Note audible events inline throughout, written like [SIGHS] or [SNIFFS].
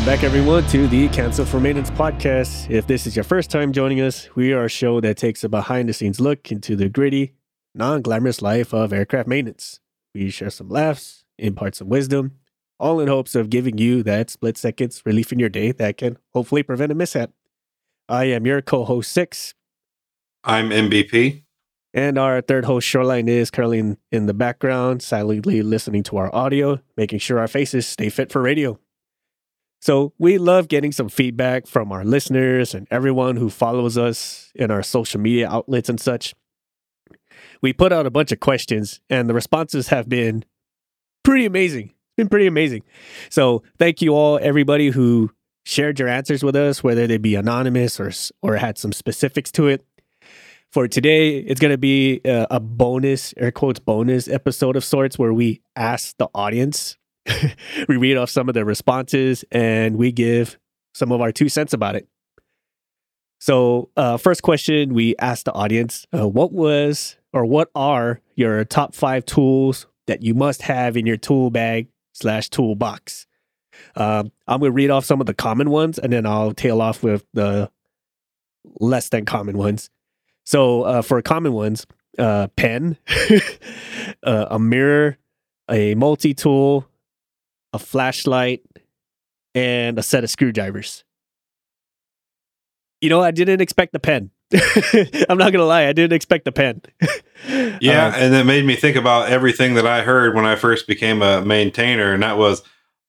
Welcome back, everyone, to the Cancelled for Maintenance podcast. If this is your first time joining us, we are a show that takes a behind the scenes look into the gritty, non glamorous life of aircraft maintenance. We share some laughs, impart some wisdom, all in hopes of giving you that split seconds relief in your day that can hopefully prevent a mishap. I am your co host, Six, I'm MVP. and our third host, Shoreline, is currently in, in the background, silently listening to our audio, making sure our faces stay fit for radio. So we love getting some feedback from our listeners and everyone who follows us in our social media outlets and such. We put out a bunch of questions, and the responses have been pretty amazing. It's been pretty amazing. So thank you all, everybody who shared your answers with us, whether they be anonymous or or had some specifics to it. For today, it's going to be a, a bonus, air quotes, bonus episode of sorts where we ask the audience [LAUGHS] we read off some of the responses and we give some of our two cents about it. So, uh, first question we asked the audience uh, what was or what are your top five tools that you must have in your tool bag slash toolbox? Um, I'm going to read off some of the common ones and then I'll tail off with the less than common ones. So, uh, for common ones, uh, pen, [LAUGHS] uh, a mirror, a multi tool, a flashlight, and a set of screwdrivers. You know, I didn't expect the pen. [LAUGHS] I'm not gonna lie, I didn't expect the pen. [LAUGHS] Yeah, Uh, and it made me think about everything that I heard when I first became a maintainer, and that was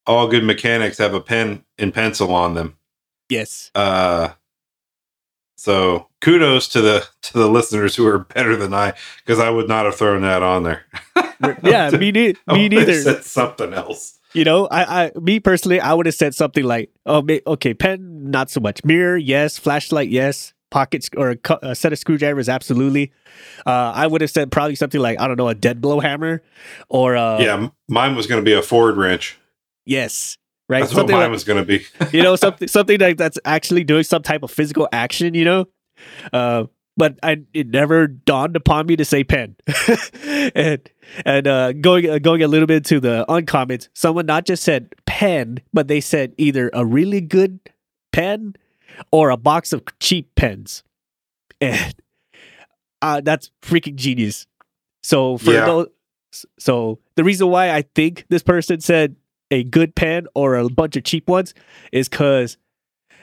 all good mechanics have a pen and pencil on them. yes. Uh, so kudos to the [LAUGHS] to the listeners who are better than I, because I would not have thrown that on there. Yeah, me, ne- me neither. Said something else. You know, I, I, me personally, I would have said something like, "Oh, okay, pen, not so much. Mirror, yes. Flashlight, yes. Pockets or a, a set of screwdrivers, absolutely. Uh, I would have said probably something like, I don't know, a dead blow hammer, or uh, yeah, mine was going to be a Ford wrench. yes, right. That's what Something mine like- was going to be. you know [LAUGHS] something something like that's actually doing some type of physical action you know uh but I, it never dawned upon me to say pen [LAUGHS] and and uh going uh, going a little bit to the uncommons someone not just said pen but they said either a really good pen or a box of cheap pens and [LAUGHS] uh that's freaking genius. So for Yeah. those so the reason why i think this person said a good pen or a bunch of cheap ones is because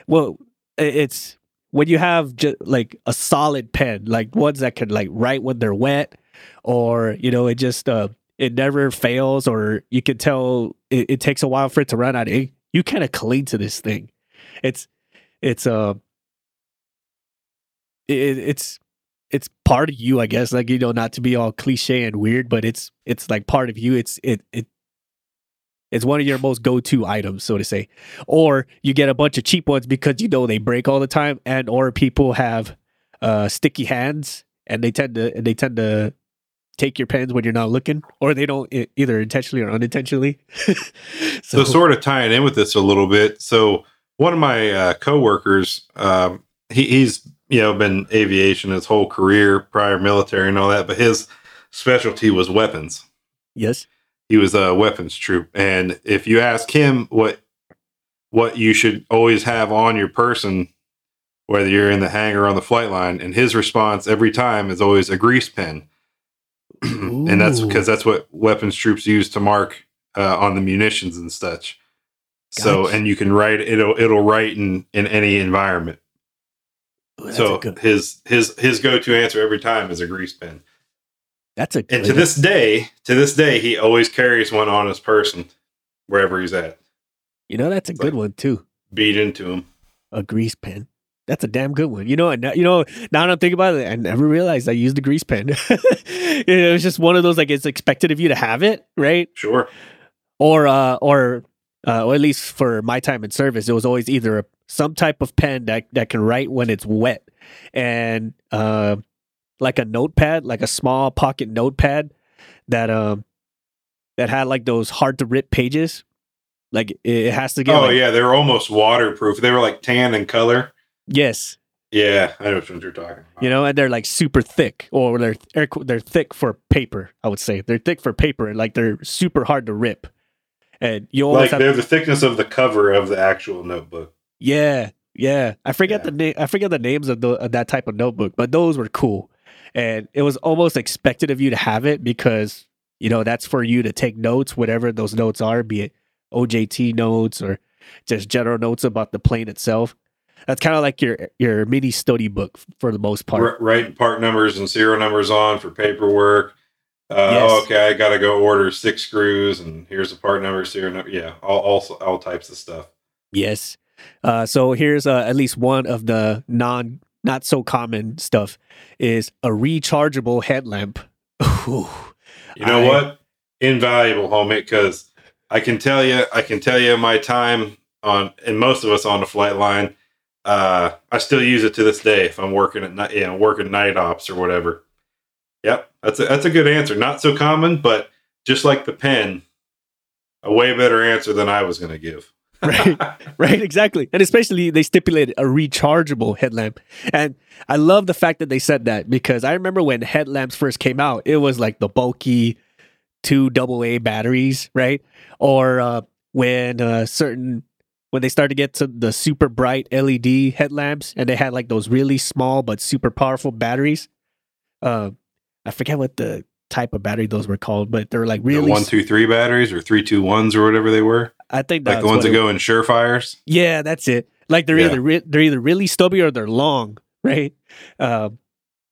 well it's when you have just like a solid pen like ones that can like write when they're wet or you know it just uh it never fails or you can tell it, it takes a while for it to run out ink you kind of cling to this thing. It's it's uh it, it's it's part of you i guess like you know not to be all cliche and weird but it's it's like part of you. It's it it it's one of your most go-to items so to say or you get a bunch of cheap ones because you know they break all the time and or people have uh sticky hands and they tend to and they tend to take your pens when you're not looking or they don't either intentionally or unintentionally [LAUGHS] So, sort of tying in with this a little bit. So one of my uh, coworkers, um, he, he's you know been aviation his whole career, prior military and all that, but his specialty was weapons. yes He was a weapons troop, and if you ask him what what you should always have on your person, whether you're in the hangar or on the flight line, and his response every time is always a grease pen. [CLEARS THROAT] and that's because that's what weapons troops use to mark uh, on the munitions and such. So, Gotcha. and you can write it'll it'll write in in any environment. Ooh, so his his his go to answer every time is a grease pen. That's a And to this day, to this day, he always carries one on his person wherever he's at. you know that's a It's good like- one too Beat into him. a grease pen that's a damn good one. You know, and you know. Now that I'm thinking about it, I never realized I used a grease pen. [LAUGHS] it was just one of those like it's expected of you to have it, right? Sure. or uh or uh or at least for my time in service it was always either a, some type of pen that that can write when it's wet and uh like a notepad like a small pocket notepad that um that had like those hard to rip pages like it- has to get oh like- yeah, they were almost waterproof. They were like tan in color. yes Yeah, I know what you're talking about. you know and they're like super thick or they're they're thick for paper i would say they're thick for paper like they're super hard to rip and you always Like they're the thickness of the cover of the actual notebook. Yeah, yeah. I forget Yeah. the name. I forget the names of, the, of that type of notebook, but those were cool, and it was almost expected of you to have it because you know that's for you to take notes, whatever those notes are, be it OJT notes or just general notes about the plane itself. That's kind of like your your mini study book for the most part. Writing part numbers and serial numbers on for paperwork. Uh, Yes. oh, okay, I got to go order six screws, and here's the part number, serial number. Yeah, all, all all types of stuff. Yes. Uh, so here's uh, at least one of the non not so common stuff is a rechargeable headlamp. Ooh. You know I- what? Invaluable, homie, because I can tell you, I can tell you my time on, and most of us on the flight line, uh, I still use it to this day if I'm working at night, you know, working night ops or whatever. Yep, that's a, that's a good answer. Not so common, but just like the pen, a way better answer than I was going to give. [LAUGHS] Right. right exactly. And especially they stipulated a rechargeable headlamp. And i love the fact that they said that because i remember when headlamps first came out it was like the bulky two double a batteries right? Or uh, when uh, certain when they started to get to the super bright led headlamps and they had like those really small but super powerful batteries. Uh, i forget what the type of battery those were called but they're like The really one, two, three batteries or three, two, ones or whatever they were, i think like the ones that go in surefires. Yeah, that's it. Like they're Yeah. either re- they're either really stubby or they're long, [LAUGHS] right? Um,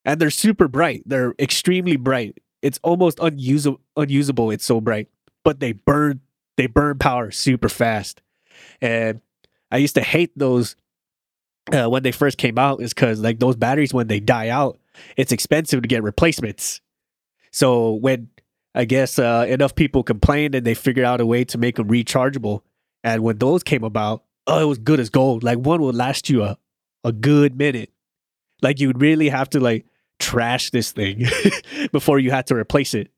and they're super bright. They're extremely bright. It's almost unusable. Unusable. It's so bright, but they burn. They burn power super fast. And I used to hate those uh, when they first came out, is because like those batteries when they die out, it's expensive to get replacements. So when I guess uh, enough people complained and they figured out a way to make them rechargeable. And when those came about, oh, it was good as gold. Like one would last you a, a good minute. Like you would really have to like trash this thing [LAUGHS] before you had to replace it.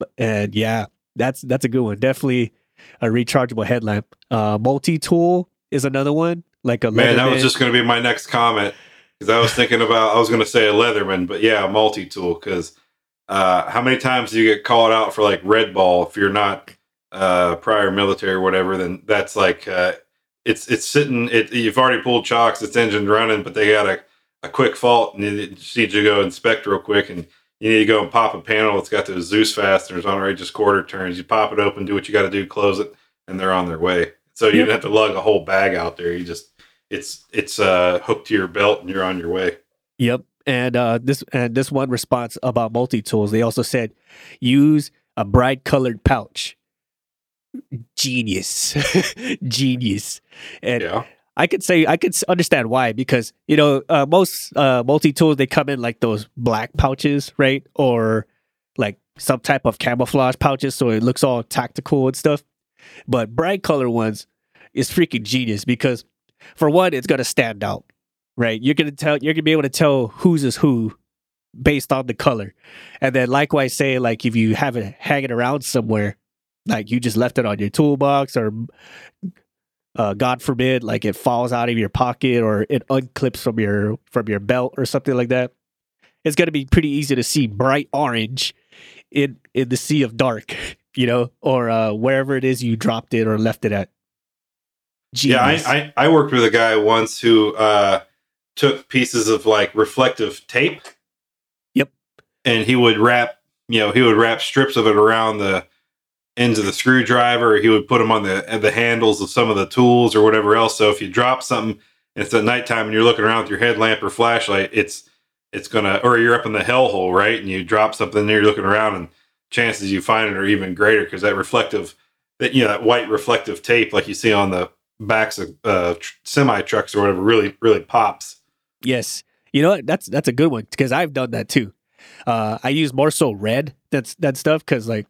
But- And yeah, that's that's a good one. Definitely a rechargeable headlamp. Uh, multi tool is another one. Like a Man, that was just going to be my next comment because I was thinking about I was going to say a Leatherman, but yeah, a multi tool. Because uh, how many times do you get called out for like red ball if you're not uh, prior military or whatever? Then that's like uh, it's it's sitting. It you've already pulled chocks. It's engine running, but they got a, a quick fault, and you just need to go inspect real quick, and you need to go and pop a panel. that's got those Dzus fasteners on it, just quarter turns. You pop it open, do what you got to do, close it, and they're on their way. So you Yep. don't have to lug a whole bag out there. You just it's it's uh, hooked to your belt and you're on your way. Yep. And uh, this and this one response about multi tools, they also said use a bright colored pouch. Genius, [LAUGHS] genius. And Yeah, I could say I could understand why because you know uh, most uh, multi tools they come in like those black pouches, right, or like some type of camouflage pouches, so it looks all tactical and stuff. But bright color ones is freaking genius because for one, it's gonna stand out, right? You're gonna tell you're gonna be able to tell whose is who based on the color, and then likewise say like if you have it hanging around somewhere, like you just left it on your toolbox or uh, God forbid, like it falls out of your pocket or it unclips from your from your belt or something like that. It's gonna be pretty easy to see bright orange in in the sea of dark, [LAUGHS] you know, or uh, wherever it is you dropped it or left it at. yeah. I, I I worked with a guy once who uh, took pieces of like reflective tape. Yep. And he would wrap, you know, he would wrap strips of it around the ends of the screwdriver. He would put them on the the handles of some of the tools or whatever else. So if you drop something, and it's at nighttime and you're looking around with your headlamp or flashlight, it's it's gonna or you're up in the hellhole, right? And you drop something there, you're looking around, and chances you find it are even greater because that reflective, that you know, that white reflective tape like you see on the backs of uh, tr- semi trucks or whatever really really pops. Yes. You know what? That's that's a good one because I've done that too. Uh, I use more so red that's that stuff because like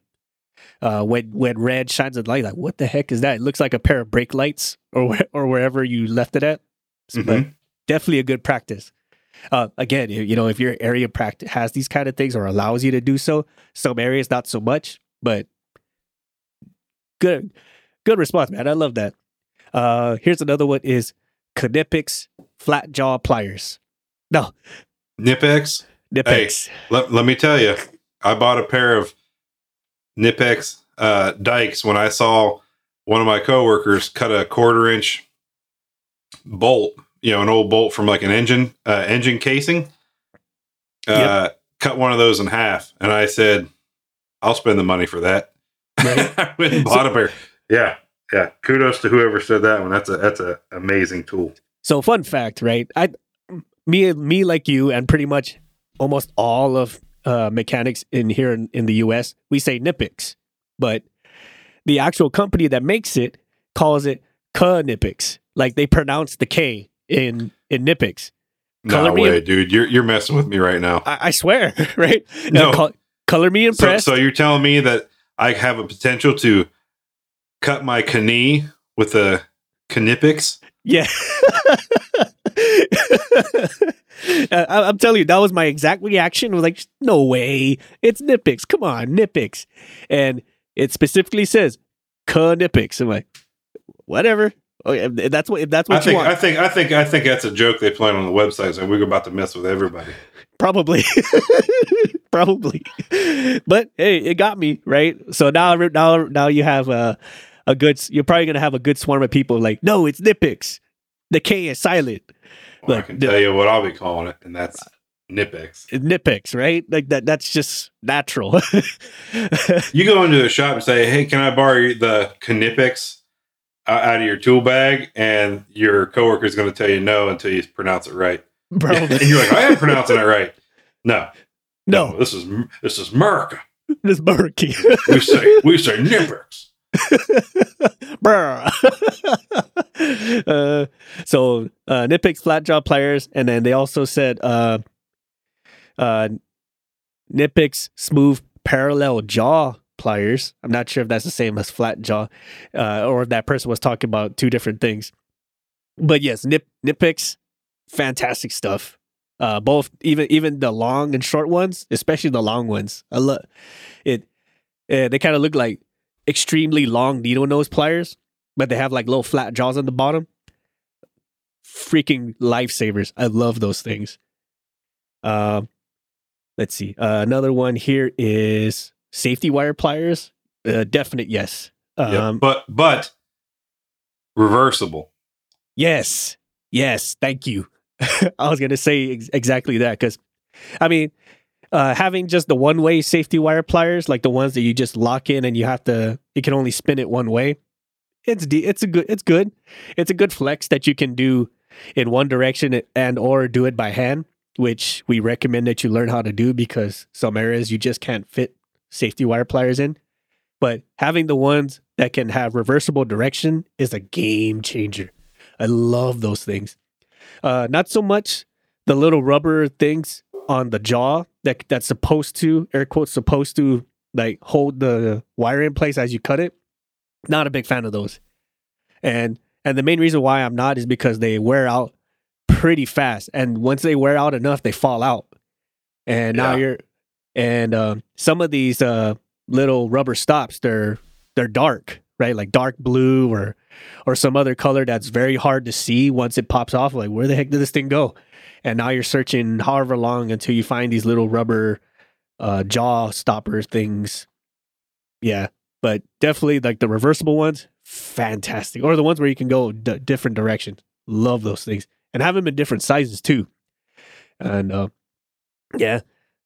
uh, when when red shines a light, like what the heck is that? It looks like a pair of brake lights or or wherever you left it at. So, But definitely a good practice. Uh, again, you you know, if your area practice has these kind of things or allows you to do so, some areas not so much, but good, good response, man. I love that. Uh, here's another one: is Knipex flat jaw pliers. No, Nipex. Knipex. Let, let me tell you, I bought a pair of Nipex uh, dikes when I saw one of my coworkers cut a quarter inch bolt, you know, an old bolt from like an engine uh, engine casing. Uh, Cut one of those in half, and I said, "I'll spend the money for that." Right. [LAUGHS] I went and bought a pair. Yeah, yeah. Kudos to whoever said that one. That's a that's a amazing tool. So fun fact, right? I me me like you and pretty much almost all of uh, mechanics in here in, in the US, we say Nipix. But the actual company that makes it calls it Knipix. Like they pronounce the K in in Nipix. No Color me way, dude. You're you're messing with me right now. I, I swear, [LAUGHS] right? No. Color me So, impressed. so you're telling me that I have a potential to cut my knee with a Knipix? Yeah. [LAUGHS] Uh, I, I'm telling you, that was my exact reaction. I was like, no way. It's Nipix. Come on, Nipix. And it specifically says Knipix. I'm like, whatever. Oh, okay, if that's what if that's I what you think want. I think I think I think that's a joke they plan on the website. So we're about to mess with everybody. Probably. [LAUGHS] Probably. But hey, it got me, right? So now now now you have a a good you're probably gonna have a good swarm of people like, no, it's Nipix. The K is silent. Well, I can the- tell you what I'll be calling it, and that's Nipix. It's Nipix, right? Like that that's just natural. [LAUGHS] You go into a shop and say, "Hey, can I borrow the Knipix uh, out of your tool bag?" And your coworker is going to tell you no until you pronounce it right. Bro. [LAUGHS] and you're like, "I am pronouncing it right." No, no, this is this is America. this murky. We say we say [LAUGHS] Nipix. [LAUGHS] Uh, so uh, Nipix flat jaw pliers, and then they also said uh, uh, Nipix smooth parallel jaw pliers. I'm not sure if that's the same as flat jaw, uh, or if that person was talking about two different things. But yes, Nip Nipix, fantastic stuff. Uh, both even even the long and short ones, especially the long ones. I love it. They kind of look like extremely long needle nose pliers, but they have like little flat jaws on the bottom. Freaking lifesavers. I love those things. Um, let's see. Uh, another one here is safety wire pliers. Uh, definite yes. Um, But but reversible. Yes. Yes. Thank you. [LAUGHS] I was going to say ex- exactly that because, I mean, uh, having just the one way safety wire pliers, like the ones that you just lock in and you have to, you can only spin it one way. It's de- it's a good it's good it's a good flex that you can do in one direction and or do it by hand, which we recommend that you learn how to do because some areas you just can't fit safety wire pliers in. But having the ones that can have reversible direction is a game changer. I love those things. Uh, not so much the little rubber things on the jaw that that's supposed to air quotes supposed to like hold the wire in place as you cut it. Not a big fan of those. And and the main reason why I'm not is because they wear out pretty fast. And once they wear out enough, they fall out. And now Yeah. you're and um, some of these uh, little rubber stops, they're they're dark, right? Like dark blue or or some other color that's very hard to see once it pops off. Like, where the heck did this thing go? And now you're searching however long until you find these little rubber uh, jaw stopper things. Yeah, but definitely like the reversible ones, fantastic. Or the ones where you can go d- different directions. Love those things and have them in different sizes too. And uh, yeah,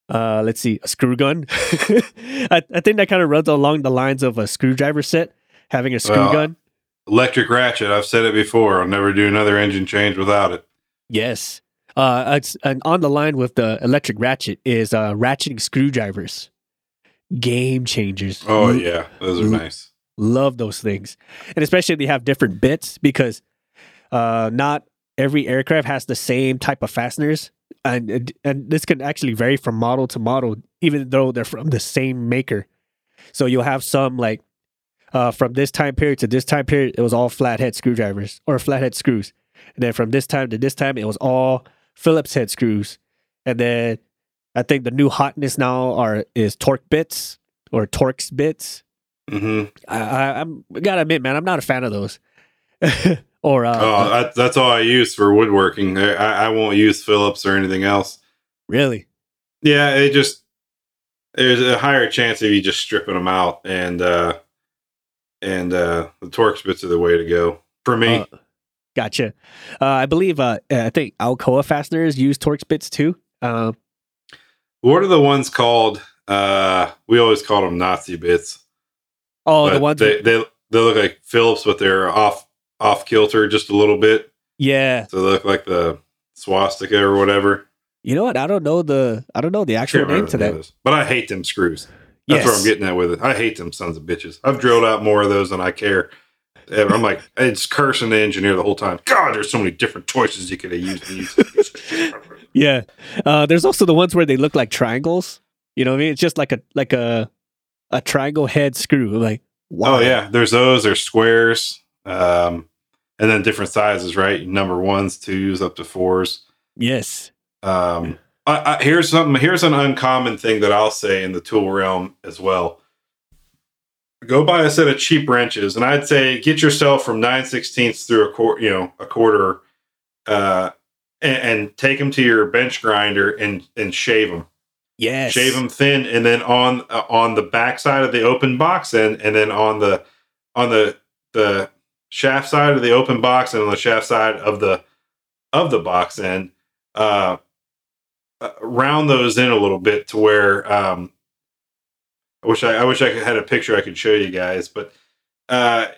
uh, let's see, a screw gun. [LAUGHS] I, I think that kind of runs along the lines of a screwdriver set, having a screw Well, gun. Electric ratchet. I've said it before. I'll never do another engine change without it. Yes. Uh, it's, and on the line with the electric ratchet is uh, ratcheting screwdrivers. Game changers. Oh L- yeah, those are l- nice. Love those things. And especially they have different bits because uh, not every aircraft has the same type of fasteners. And, and this can actually vary from model to model, even though they're from the same maker. So you'll have some like uh, from this time period to this time period, it was all flathead screwdrivers or flathead screws. And then from this time to this time, it was all Phillips head screws. And then I think the new hotness now are is torque bits or Torx bits. hmm I, I I'm gotta admit, man, I'm not a fan of those. [LAUGHS] or uh, oh, that, that's all I use for woodworking. I, I I won't use Phillips or anything else. really? Yeah, it just there's a higher chance of you just stripping them out, and uh, and uh, the Torx bits are the way to go for me. Uh, gotcha. Uh, I believe uh, I think Alcoa fasteners use Torx bits too. Uh, what are the ones called? Uh, we always call them Nazi bits. oh, the ones. they, they they look like Phillips, but they're off off kilter just a little bit. yeah. So they look like the swastika or whatever. You know what? I don't know the. I don't know the actual name to that. But I hate them screws. That's where I'm getting at with it. I hate them sons of bitches. I've drilled out more of those than I care. Ever. I'm like, it's cursing the engineer the whole time. God, there's so many different choices you could have used. [LAUGHS] Yeah. Uh, there's also the ones where they look like triangles. You know what I mean? It's just like a like a a triangle head screw. Like wow. Oh yeah, there's those. There's squares, um, and then different sizes, right? Number ones, twos, up to fours. Yes. Um, I, I, here's something. Here's an uncommon thing that I'll say in the tool realm as well. Go buy a set of cheap wrenches, and I'd say get yourself from nine sixteenths through a quarter, you know, a quarter, uh, and, and take them to your bench grinder and and shave them. Yes. Shave them thin, and then on uh, on the back side of the open box end, and then on the on the the shaft side of the open box, and on the shaft side of the of the box end, uh, uh, round those in a little bit to where um, I wish I, I wish I had a picture I could show you guys, but uh,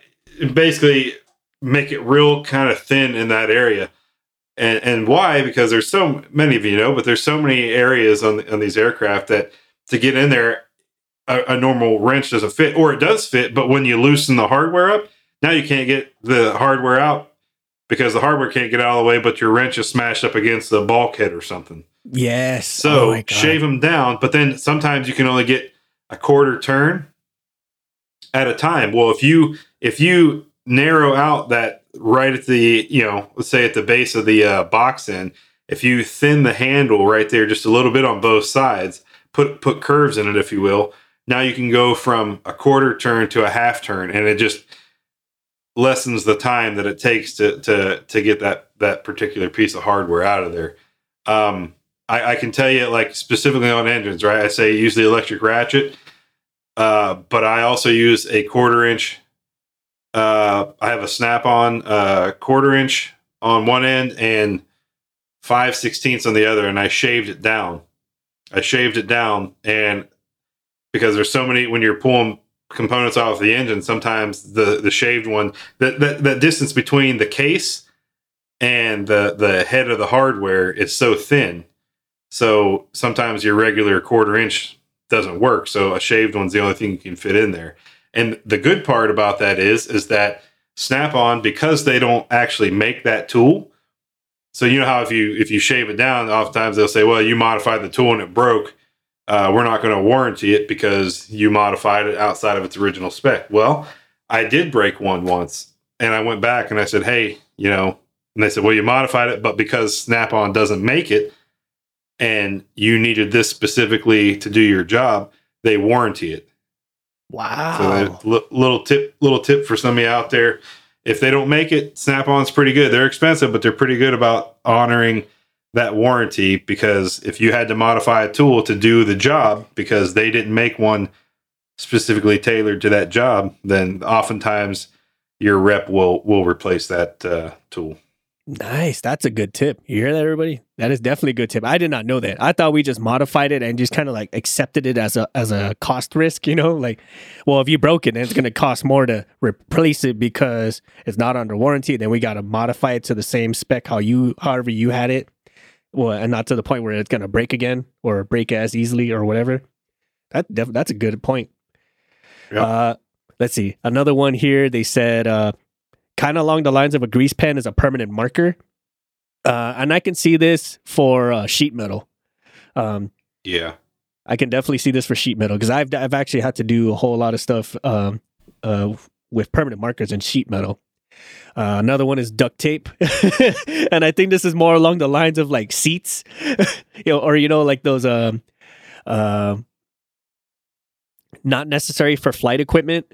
basically make it real kind of thin in that area. And and why? Because there's so many of you know, but there's so many areas on on these aircraft that to get in there, a, a normal wrench doesn't fit, or it does fit, but when you loosen the hardware up, now you can't get the hardware out because the hardware can't get out of the way, but your wrench is smashed up against the bulkhead or something. Yes. So Oh shave them down, but then sometimes you can only get a quarter turn at a time. Well, if you if you narrow out that right at the you know let's say at the base of the uh, box end, if you thin the handle right there just a little bit on both sides, put put curves in it if you will. Now you can go from a quarter turn to a half turn, and it just lessens the time that it takes to to to get that that particular piece of hardware out of there. Um, I, I can tell you, like specifically on engines, right? I say use the electric ratchet, uh, but I also use a quarter inch. Uh, I have a snap-on uh, quarter inch on one end and five sixteenths on the other, and I shaved it down. I shaved it down, and because there's so many when you're pulling components off the engine, sometimes the the shaved one that that, that distance between the case and the the head of the hardware is so thin so sometimes your regular quarter inch doesn't work. So a shaved one's the only thing you can fit in there. And the good part about that is, is that Snap-on, because they don't actually make that tool. So you know how if you if you shave it down, oftentimes they'll say, "Well, you modified the tool and it broke. Uh, we're not going to warranty it because you modified it outside of its original spec." Well, I did break one once, and I went back and I said, "Hey, you know," and they said, "Well, you modified it, but because Snap-on doesn't make it." And you needed this specifically to do your job, they warranty it. Wow. So little tip, little tip for some of you out there: if they don't make it, Snap-on's pretty good. They're expensive, but they're pretty good about honoring that warranty. Because if you had to modify a tool to do the job because they didn't make one specifically tailored to that job, then oftentimes your rep will will replace that uh, tool. Nice. That's a good tip. You hear that, everybody? That is definitely a good tip. I did not know that. I thought we just modified it and just kind of like accepted it as a as a cost risk. You know, like, well, if you broke it, then it's going to cost more to replace it because it's not under warranty. Then we got to modify it to the same spec how you, however you had it. Well, and not to the point where it's going to break again or break as easily or whatever. That that's a good point. Yeah. Uh, let's see another one here. They said. Uh, kind of along the lines of a grease pen is a permanent marker. Uh, and I can see this for uh, sheet metal. Um, Yeah, I can definitely see this for sheet metal because I've I've actually had to do a whole lot of stuff um, uh, with permanent markers and sheet metal. Uh, another one is duct tape, [LAUGHS] and I think this is more along the lines of like seats, [LAUGHS] you know, or you know, like those um, uh, not necessary for flight equipment,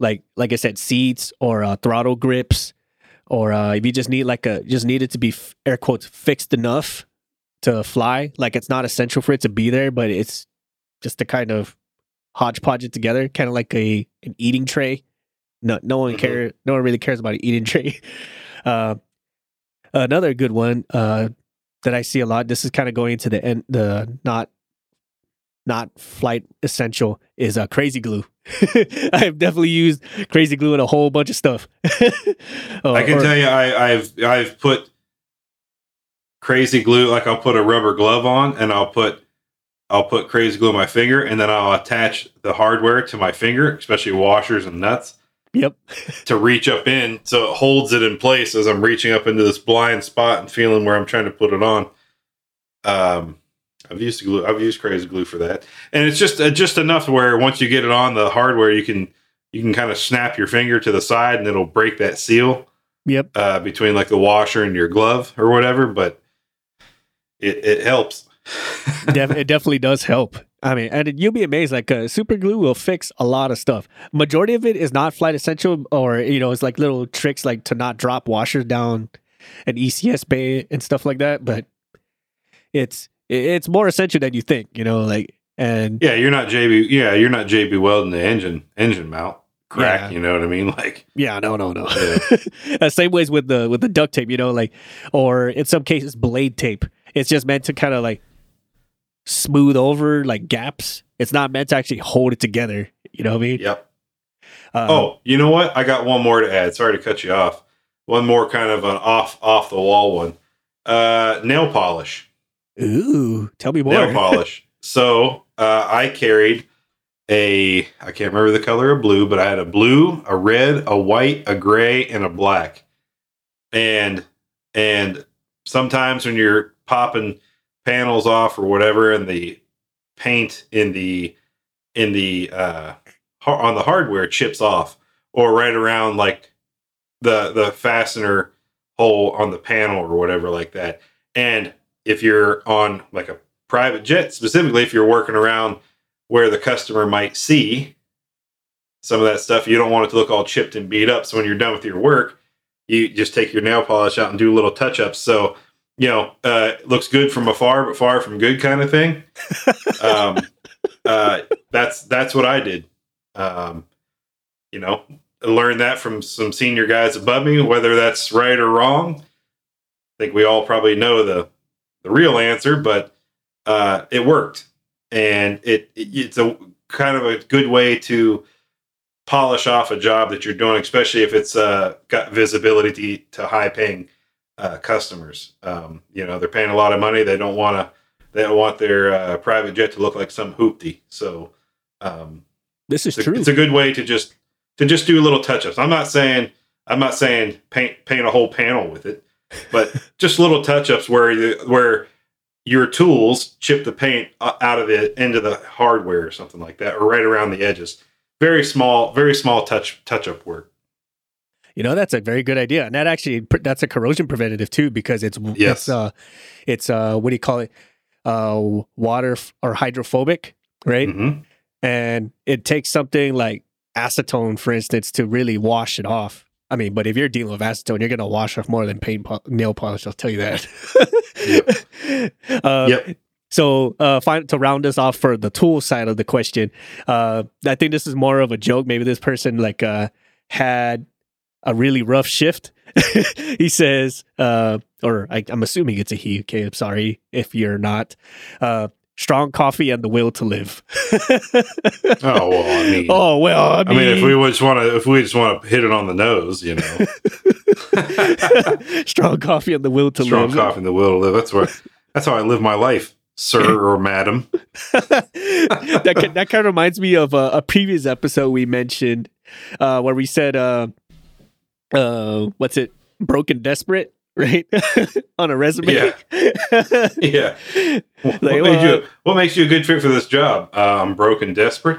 like like I said, seats or uh, throttle grips, or uh, if you just need like a just need it to be f- air quotes fixed enough to fly, like it's not essential for it to be there, but it's just to kind of hodgepodge it together, kind of like a an eating tray. No, no one Mhm. care. No one really cares about an eating [LAUGHS] tray. Uh, another good one uh, that I see a lot. This is kind of going into the end, the not not flight essential is uh, crazy glue. [LAUGHS] I have definitely used crazy glue in a whole bunch of stuff. Uh, [LAUGHS] I can or- tell you, I, I've I've put crazy glue. Like I'll put a rubber glove on, and I'll put I'll put crazy glue on my finger, and then I'll attach the hardware to my finger, especially washers and nuts, Yep. [LAUGHS] to reach up in, so it holds it in place as I'm reaching up into this blind spot and feeling where I'm trying to put it on. Um, I've used glue. I've used crazy glue for that, and it's just uh, just enough where once you get it on the hardware, you can you can kind of snap your finger to the side, and it'll break that seal Yep. uh, between like the washer and your glove or whatever, but it, it helps. [LAUGHS] Def- it definitely does help. I mean, and you'll be amazed. Like, uh, super glue will fix a lot of stuff. Majority of it is not flight essential, or you know, it's like little tricks like to not drop washers down an ECS bay and stuff like that. But it's it's more essential than you think. You know, like and yeah, you're not JB. Yeah, you're not JB welding the engine engine mount crack. Yeah. You know what I mean? [LAUGHS] Like yeah, no, no, no. Yeah. [LAUGHS] Same ways with the with the duct tape. You know, like or in some cases blade tape. It's just meant to kind of like smooth over like gaps. It's not meant to actually hold it together. You know what I mean? yep. Uh, oh, you know what? I got one more to add. Sorry to cut you off. One more kind of an off off the wall one. Uh, nail polish. Ooh, tell me more. nail [LAUGHS] polish. So uh, I carried a I can't remember the color of blue, but I had a blue, a red, a white, a gray, and a black. And and sometimes when you're popping panels off or whatever, and the paint in the in the uh, on the hardware chips off, or right around like the the fastener hole on the panel or whatever like that. And if you're on like a private jet, specifically if you're working around where the customer might see some of that stuff, you don't want it to look all chipped and beat up. So when you're done with your work, you just take your nail polish out and do a little touch ups. So, you know, uh, it looks good from afar, but far from good kind of thing. [LAUGHS] um, uh, that's that's what I did. Um, you know, learned that from some senior guys above me. Whether that's right or wrong, I think we all probably know the the real answer, but uh, it worked, and it, it it's a kind of a good way to polish off a job that you're doing, especially if it's uh, got visibility to, to high paying uh, customers. Um, you know, they're paying a lot of money. They don't want to. They don't want their uh, private jet to look like some hoopty. So um, This is it's a, true. it's a good way to just to just do little touch ups. I'm not saying I'm not saying paint paint a whole panel with it, but just little touch ups where you, where your tools chip the paint out of the into the hardware or something like that, or right around the edges. Very small, very small touch touch up work. You know, that's a very good idea, and that actually that's a corrosion preventative too, because it's Yes. it's uh it's uh what do you call it uh water f- or hydrophobic, right? Mhm. And it takes something like acetone, for instance, to really wash it off. I mean, but if you're dealing with acetone, you're gonna wash off more than paint po- nail polish. I'll tell you that. [LAUGHS] uh, Yep. So, uh, fin- to round us off for the tool side of the question, uh, I think this is more of a joke. Maybe this person like uh, had a really rough shift. [LAUGHS] he says, uh, or I, I'm assuming it's a he. Okay, I'm sorry if you're not. Strong coffee and the will to live. [LAUGHS] Oh well, I mean, [LAUGHS] oh well, I I mean, mean, if we just want to, if we just want to hit it on the nose, you know, [LAUGHS] strong coffee and the will to strong live. Strong coffee in the will to live. That's where that's how I live my life, sir or madam. that that kind of reminds me of a, a previous episode we mentioned uh, where we said, uh, uh, "What's it? Broken desperate." Right [LAUGHS] on a resume. Yeah. [LAUGHS] Yeah. What, Like, made well, you, what makes you a good fit for this job? Uh, I'm broke and desperate.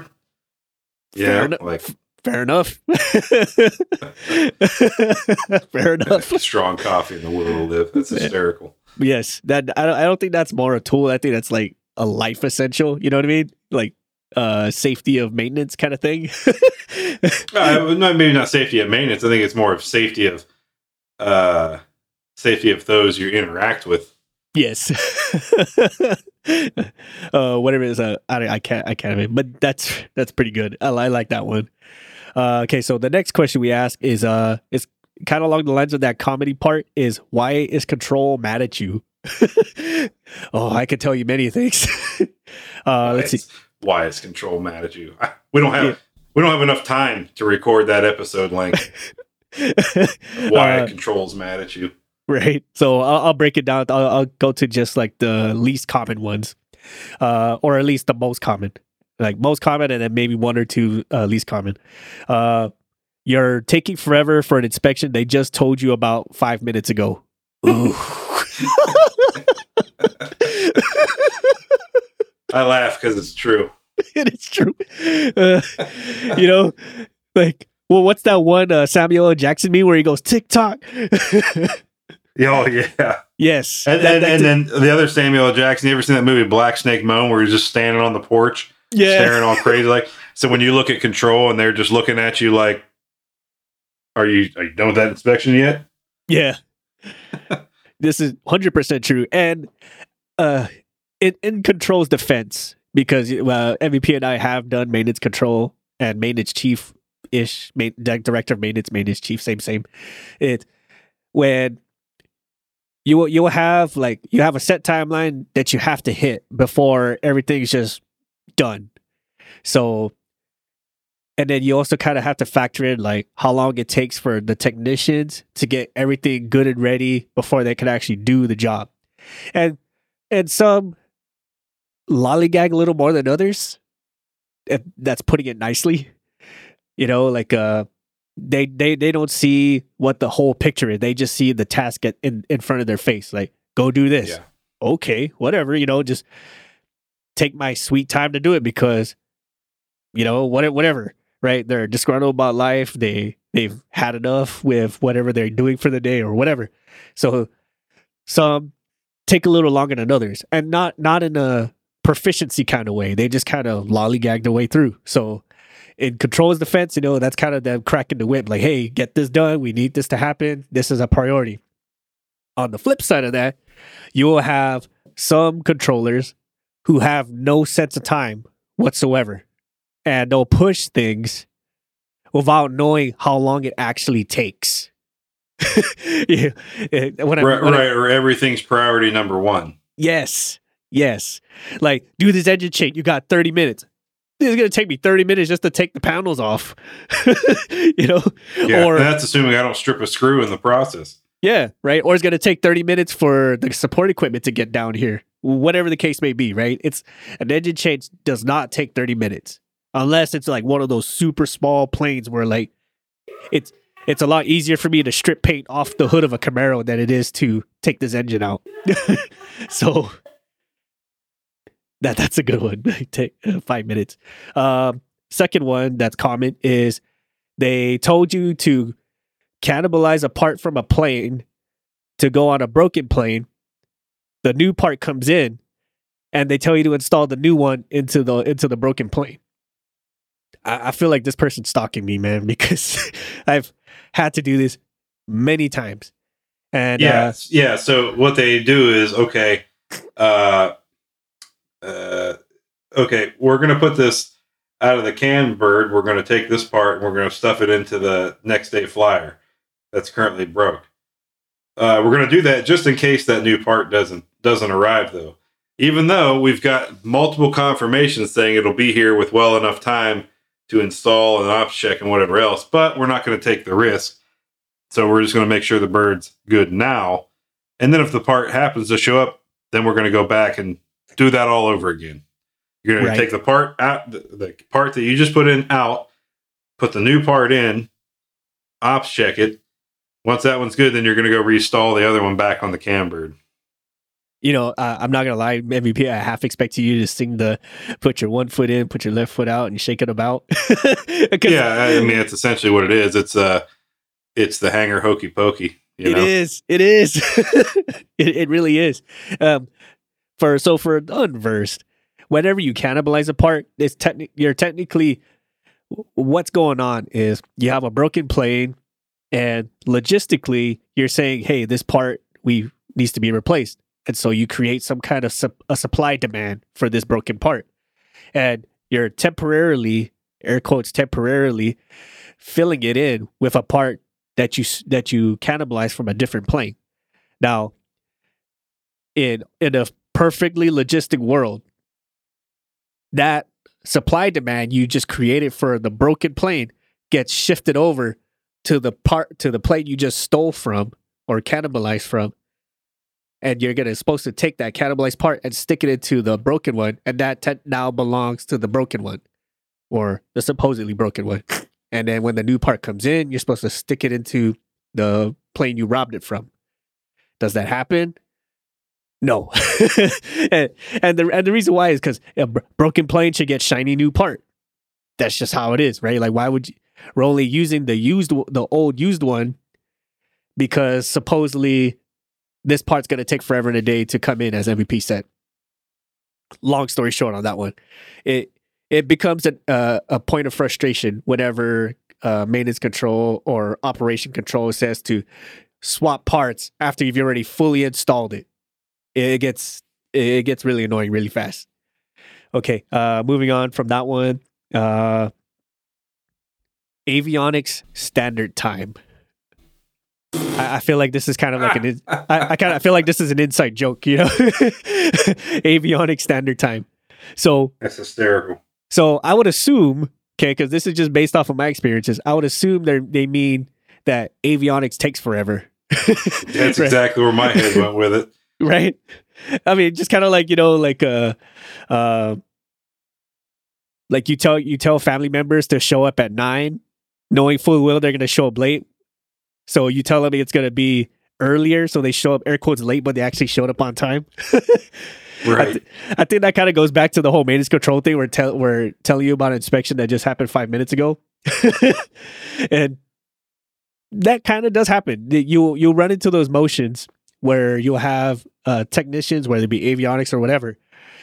Fair Yeah, enough. like Fair enough. [LAUGHS] Fair enough. strong coffee in the will to live. That's hysterical. Yes, that I don't, I don't think that's more a tool. I think that's like a life essential. You know what I mean? Like uh safety of maintenance kind of thing. Uh, not, maybe not safety of maintenance. I think it's more of safety of uh, safety of those you interact with Yes. [LAUGHS] uh, whatever it is, uh, I, I can't, I can't, but that's that's pretty good. I, I like that one. Uh, okay, so the next question we ask is, uh, is kind of along the lines of that comedy part. Is why is Control mad at you? [LAUGHS] oh, I could tell you many things. [LAUGHS] uh, let's see. Why is Control mad at you? We don't have yeah. we don't have enough time to record that episode length. why uh, Control's mad at you? [LAUGHS] right? So I'll, I'll break it down. I'll, I'll, go to just like the least common ones, uh, or at least the most common, like most common, and then maybe one or two uh, least common. Uh, you're taking forever for an inspection they just told you about five minutes ago. Ooh. [LAUGHS] I laugh because it's true. [LAUGHS] it is true. Uh, you know, like, well, what's that one uh, Samuel. Jackson meme where he goes TikTok? Oh yeah. Yes. And, that, and, and then the other Samuel L. Jackson. You ever seen that movie Black Snake Moan where he's just standing on the porch, yeah, staring all crazy? Like so, when you look at Control and they're just looking at you like, "Are you are you done with that inspection yet?" Yeah. [LAUGHS] this is hundred percent true, and uh, in in Control's defense, because uh, MVP and I have done maintenance control and maintenance chief ish, main, director of maintenance, maintenance chief, same same. It when you will you will have like you have a set timeline that you have to hit before everything's just done. So and then you also kind of have to factor in like how long it takes for the technicians to get everything good and ready before they can actually do the job. And and some lollygag a little more than others. If that's putting it nicely. You know, like uh they they they don't see what the whole picture is. They just see the task at, in in front of their face. Like, go do this. Yeah. Okay, whatever. You know, just take my sweet time to do it because, you know, what whatever. Right? They're disgruntled about life. They they've had enough with whatever they're doing for the day or whatever. So some take a little longer than others, and not not in a proficiency kind of way. They just kind of lollygag their way through. So in Control's defense, you know, that's kind of them cracking the whip, like, hey, get this done. We need this to happen. This is a priority. On the flip side of that, you will have some controllers who have no sense of time whatsoever. And they'll push things without knowing how long it actually takes. [LAUGHS] yeah. When I, right, when right I, or everything's priority number one. Yes. Yes. Like, do this engine change. You got 30 minutes it's going to take me 30 minutes just to take the panels off. [LAUGHS] you know? Yeah, or that's assuming I don't strip a screw in the process. Yeah, right. Or it's going to take 30 minutes for the support equipment to get down here. Whatever the case may be, right? It's an engine change does not take 30 minutes unless it's like one of those super small planes where like it's it's a lot easier for me to strip paint off the hood of a Camaro than it is to take this engine out. [LAUGHS] so [LAUGHS] that that's a good one. [LAUGHS] Take five minutes. Um, second one that's common is they told you to cannibalize a part from a plane to go on a broken plane. The new part comes in, and they tell you to install the new one into the into the broken plane. I, I feel like this person's stalking me, man, [LAUGHS] because I've had to do this many times. And yeah, uh, yeah. So what they do is okay. Uh, uh, okay, we're going to put this out of the can bird. We're going to take this part and we're going to stuff it into the next day flyer that's currently broke. Uh, we're going to do that just in case that new part doesn't doesn't arrive though. Even though we've got multiple confirmations saying it'll be here with well enough time to install and ops check and whatever else, but we're not going to take the risk. So we're just going to make sure the bird's good now. And then if the part happens to show up, then we're going to go back and do that all over again. You're going right. to take the part out, the, the, part that you just put in out, put the new part in, ops check it. Once that one's good, then you're going to go restall the other one back on the cambird. You know, uh, I'm not gonna lie. MVP, I half expected you to sing the "put your one foot in, put your left foot out, and shake it about." [LAUGHS] yeah, I mean, it's essentially what it is. It's uh, it's the hangar hokey pokey. You know? It is. It is. [LAUGHS] it, it really is. Um, for so for unversed, whenever you cannibalize a part, it's techni- you're technically what's going on is you have a broken plane and logistically you're saying, hey, this part we needs to be replaced. and so you create some kind of a supply demand for this broken part, and you're temporarily air quotes temporarily filling it in with a part that you that you cannibalize from a different plane. Now, in in a perfectly logistic world, that supply demand you just created for the broken plane gets shifted over to the part to the plane you just stole from or cannibalized from. And you're gonna supposed to take that cannibalized part and stick it into the broken one and that te- now belongs to the broken one or the supposedly broken one. [LAUGHS] And then when the new part comes in you're supposed to stick it into the plane you robbed it from. Does that happen no [LAUGHS] and, and the and the reason why is because a broken plane should get shiny new part that's just how it is right like why would you we're only using the used the old used one because supposedly this part's to take forever and a day to come in as MVP said. Long story short on that one, it it becomes a uh, a point of frustration whenever uh, maintenance control or operation control says to swap parts after you've already fully installed it. It gets it gets really annoying really fast. Okay, uh, moving on from that one. Uh, avionics standard time. I, I feel like this is kind of like an. I, I kind of feel like this is an inside joke, you know. [LAUGHS] avionics standard time. So That's hysterical. so I would assume, okay, because this is just based off of my experiences. I would assume they they mean that avionics takes forever. [LAUGHS] That's Right exactly where my head went with it. [LAUGHS] right? I mean, just kind of like you know, like uh, uh, like you tell you tell family members to show up at nine, knowing full well they're going to show up late. So you tell them it's going to be earlier, so they show up air quotes late, but they actually showed up on time. [LAUGHS] I, Right. th- I think that kind of goes back to the whole maintenance control thing. Where tell we're telling you about an inspection that just happened five minutes ago, [LAUGHS] and that kind of does happen. You you'll run into those motions where you'll have uh, technicians, whether it be avionics or whatever.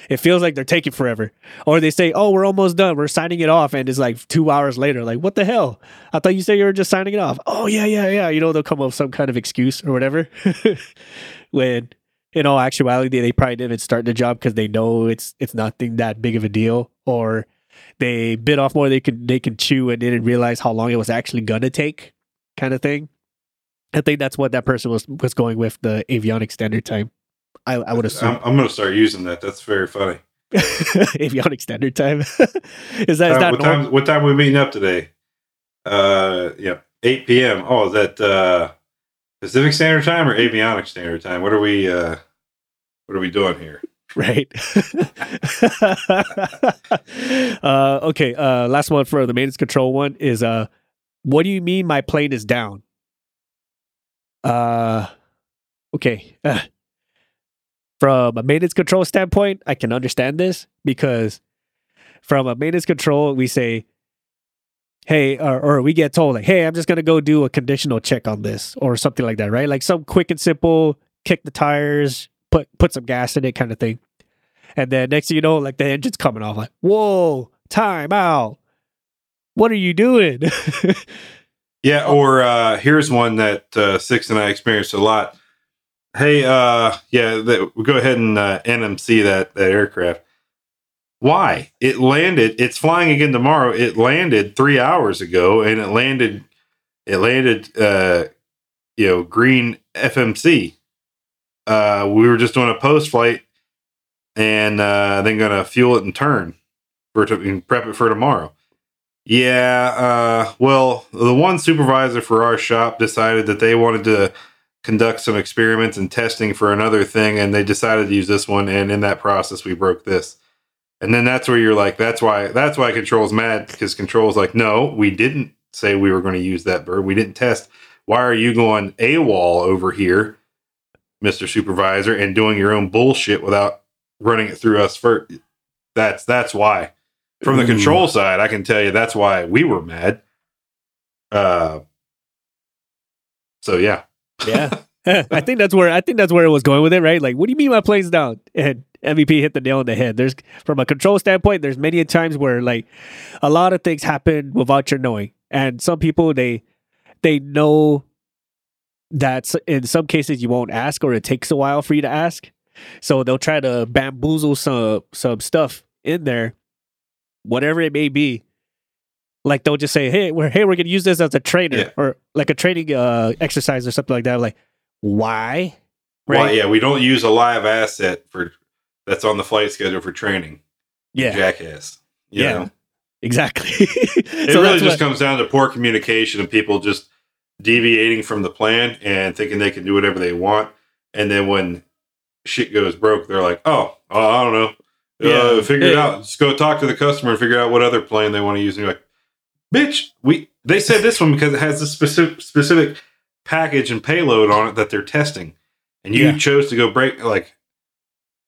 It feels like they're taking forever, or they say, "Oh, we're almost done. We're signing it off," and it's like two hours later. Like, what the hell? I thought you said you were just signing it off. Oh yeah, yeah, yeah. You know, they'll come up with some kind of excuse or whatever. [LAUGHS] when in all actuality, they probably didn't start the job because they know it's it's nothing that big of a deal, or they bit off more they could they can chew and didn't realize how long it was actually gonna take, kind of thing. I think that's what that person was was going with the avionics standard time. I, I would assume I'm, I'm going to start using that. That's very funny. [LAUGHS] avionics standard time [LAUGHS] is that is Uh, that what normal? time? What time we meeting up today? Uh, yeah, 8 p.m. Oh, is that uh, Pacific Standard Time or Avionics Standard Time? What are we? Uh, what are we doing here? [LAUGHS] right? uh, okay. Uh, last one for the maintenance control one is uh, what do you mean my plane is down? Uh, okay. Uh, [SIGHS] from a maintenance control standpoint, I can understand this because from a maintenance control, we say, hey, or, or we get told like, hey, I'm just gonna go do a conditional check on this or something like that, right? Like some quick and simple, kick the tires, put put some gas in it, kind of thing. And then next thing you know, like the engine's coming off, like, whoa, time out. What are you doing? [LAUGHS] Yeah, or uh, here's one that uh, Six and I experienced a lot. Hey, uh, yeah, that, we go ahead and uh, NMC that that aircraft. Why? It landed. It's flying again tomorrow. It landed three hours ago, and it landed. It landed. Uh, you know, green FMC. Uh, we were just doing a post flight, and uh, then gonna fuel it and turn for to and prep it for tomorrow. Yeah, uh, well, the one supervisor for our shop decided that they wanted to conduct some experiments and testing for another thing, and they decided to use this one. And in that process, we broke this. And then that's where you're like, that's why that's why control's mad because control's like, no, we didn't say we were going to use that bird. We didn't test. Why are you going AWOL over here, Mister Supervisor, and doing your own bullshit without running it through us first? That's that's why from the Ooh. control side, I can tell you that's why we were mad. Uh, so yeah, yeah. [LAUGHS] I think that's where I think that's where it was going with it, right? Like, what do you mean my plane's down? And MVP hit the nail on the head. There's from a control standpoint, there's many a times where like a lot of things happen without your knowing. And some people they they know that in some cases you won't ask or it takes a while for you to ask. So they'll try to bamboozle some some stuff in there, whatever it may be. Like they'll just say, "Hey, we're hey, we're gonna use this as a trainer Yeah. or like a training uh, exercise or something like that." Like, why? Well, yeah, we don't use a live asset for that's on the flight schedule for training. yeah, Jackass. You Yeah. know? exactly. [LAUGHS] It so really just what- comes down to poor communication and people just deviating from the plan and thinking they can do whatever they want. And then when shit goes broke, they're like, "Oh, oh I don't know, uh, Yeah. figure it out. Just go talk to the customer and figure out what other plane they want to use." And you're like, "Bitch, we they said this one because it has a specific specific package and payload on it that they're testing, and you Yeah. chose to go break like,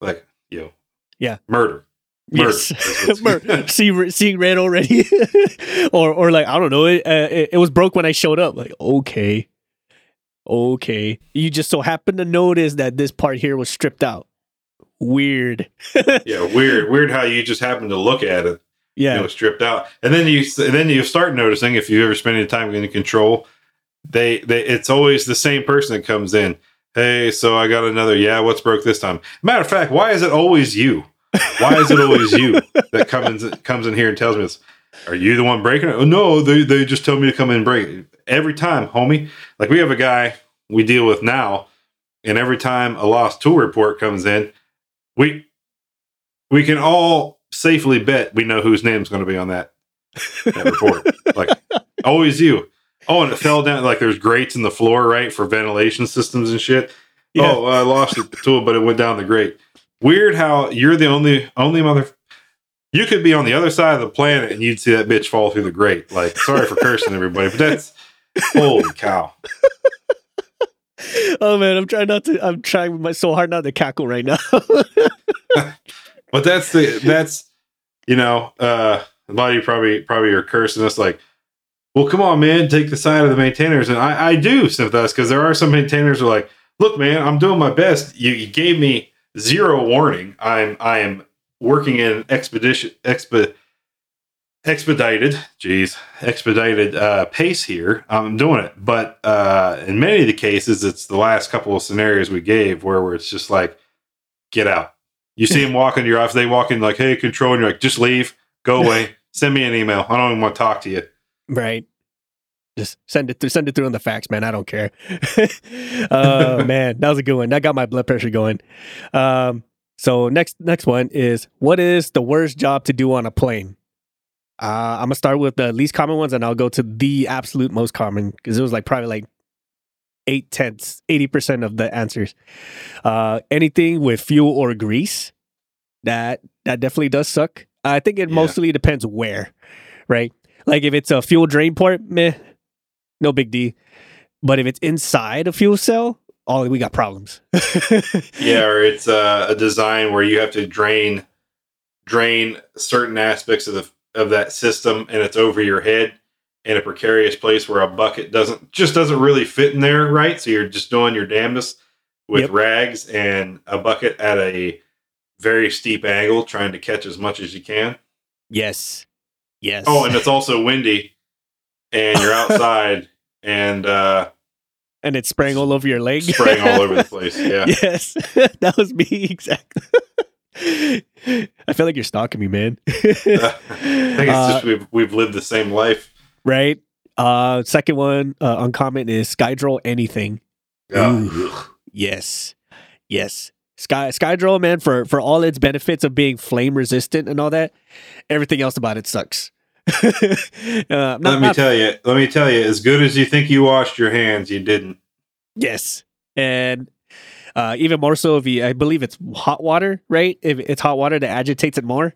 like know, Yeah. murder." Murder. Yes. [LAUGHS] Mur- [LAUGHS] see, seeing red already, [LAUGHS] or or like I don't know. It, uh, it it was broke when I showed up. Like okay, okay. You just so happened to notice that this part here was stripped out. Weird. yeah, weird, weird how you just happen to look at it. Yeah. you know, stripped out. And then you and then you start noticing if you ever spend any time in control, they they it's always the same person that comes in. Hey, so I got another. Yeah, what's broke this time? Matter of fact, why is it always you? Why is it always you that comes in, comes in here and tells me this? Are you the one breaking it? Oh, no, they they just tell me to come in and break it. every time, homie. Like we have a guy we deal with now, and every time a lost tool report comes in, we we can all safely bet we know whose name's going to be on that, that report. [LAUGHS] like always you. Oh, and it fell down. Like there's grates in the floor, right, for ventilation systems and shit. Yeah. Oh, I lost the tool, but it went down the grate. Weird how you're the only only mother. You could be on the other side of the planet and you'd see that bitch fall through the grate. Like, sorry for cursing everybody, but that's holy cow. Oh man, I'm trying not to. I'm trying my so hard not to cackle right now. [LAUGHS] But that's the that's you know, uh a lot of you probably probably are cursing us like, well, come on, man, take the side of the maintainers. And I, I do sympathize because there are some maintainers who are like, look, man, I'm doing my best. You, you gave me zero warning. I'm I am working in expedition exp expedited, geez, expedited uh, pace here. I'm doing it, but uh, in many of the cases, it's the last couple of scenarios we gave where, where it's just like, get out. You see them walk into your office, they walk in like, hey, control, and you're like, just leave, go [LAUGHS] away, send me an email. I don't even want to talk to you. right. Just send it through. Send it through on the fax, man. I don't care. uh, [LAUGHS] [LAUGHS] man, that was a good one. That got my blood pressure going. Um, so next next one is what is the worst job to do on a plane? Uh, I'm gonna start with the least common ones, and I'll go to the absolute most common because it was like probably like eight tenths, eighty percent of the answers. Uh, anything with fuel or grease, that that definitely does suck. I think it Yeah. mostly depends where, right? Like if it's a fuel drain port, meh, no big D. But if it's inside a fuel cell, oh, we got problems. [LAUGHS] Yeah, or it's uh, a design where you have to drain drain certain aspects of the of that system, and it's over your head in a precarious place where a bucket doesn't just doesn't really fit in there, right? So you're just doing your damnedest with Yep. rags and a bucket at a very steep angle, trying to catch as much as you can. yes, yes. Oh, and it's also windy, and you're outside [LAUGHS] and uh, and it's spraying all over your leg, spraying all over the [LAUGHS] place. Yeah. Yes, [LAUGHS] that was me exactly. [LAUGHS] I feel like you're stalking me, man. [LAUGHS] I think it's Uh, just we've we've lived the same life. right. Uh, second one, uh, uncommon is Skydrol anything. Yes, yes. Sky Skydrol, man, for for all its benefits of being flame resistant and all that, everything else about it sucks. [LAUGHS] uh, not, let me not- tell you. Let me tell you. As good as you think you washed your hands, you didn't. yes, and uh, even more so if you, I believe it's hot water, right? If it's hot water that agitates it more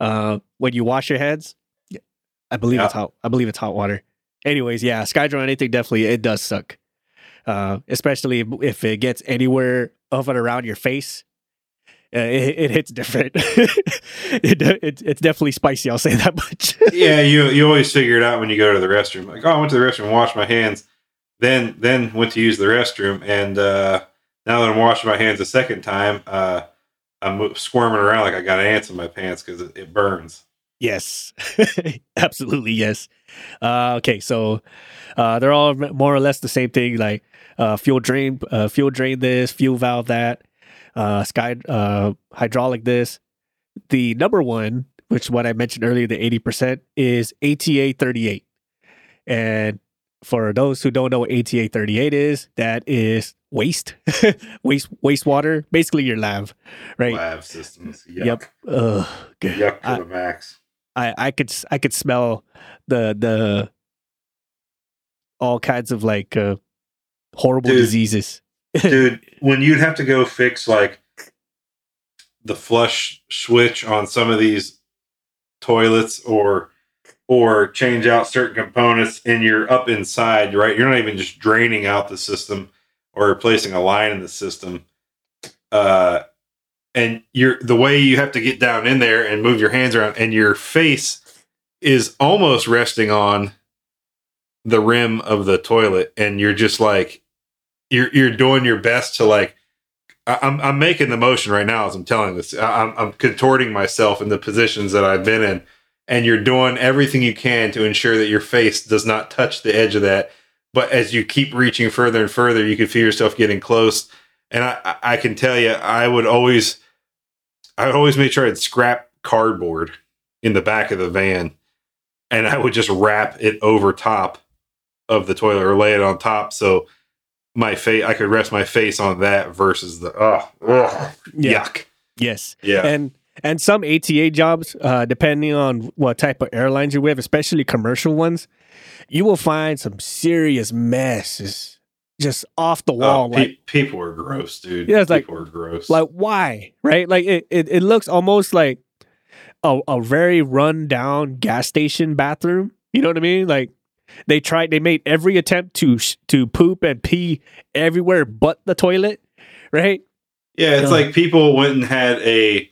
uh, when you wash your hands. Yeah, I believe it's hot. I believe it's hot water. Anyways, yeah, Skydrol anything definitely it does suck, uh, especially if it gets anywhere of and around your face. Uh, it, it hits different. [LAUGHS] it, it, it's definitely spicy. I'll say that much. [LAUGHS] yeah, you you always figure it out when you go to the restroom. Like, oh, I went to the restroom, and washed my hands, then then went to use the restroom, and uh, now that I'm washing my hands a second time, uh, I'm squirming around like I got ants in my pants because it, it burns. Yes, [LAUGHS] absolutely yes. Uh, okay, so uh, they're all more or less the same thing, like uh, fuel drain, uh, fuel drain this, fuel valve that. uh, sky hydraulic this. The number one, which what I mentioned earlier, the eighty percent is ATA thirty eight, and for those who don't know what ATA thirty eight is, that is waste, [LAUGHS] waste, wastewater, basically your lav, right? Lav systems. Yuck. Yep. Ugh, good. Yuck to I- the max. I I could I could smell the the all kinds of like uh, horrible Dude. diseases. [LAUGHS] Dude, when you'd have to go fix like the flush switch on some of these toilets or or change out certain components and you're up inside, right? You're not even just draining out the system or replacing a line in the system. Uh and you're the way you have to get down in there and move your hands around and your face is almost resting on the rim of the toilet and you're just like you're you're doing your best to like I'm I'm making the motion right now as I'm telling this. I'm I'm contorting myself in the positions that I've been in, and you're doing everything you can to ensure that your face does not touch the edge of that. But as you keep reaching further and further, you can feel yourself getting close. And I I- can tell you, I would always I would always make sure I'd scrap cardboard in the back of the van, and I would just wrap it over top of the toilet or lay it on top so my face I could rest my face on that versus the oh, oh ugh, yuck. Yes. Yeah. And and some ATA jobs, uh, depending on what type of airlines you're with, especially commercial ones, you will find some serious messes just off the Oh, wall. pe- like, people are gross, dude. Yeah, it's like- people are gross. like why? Right? Like it, it, it looks almost like a, a very run down gas station bathroom. You know what I mean? Like they tried, they made every attempt to sh- to poop and pee everywhere but the toilet. Right? yeah, it's no. like people went and had a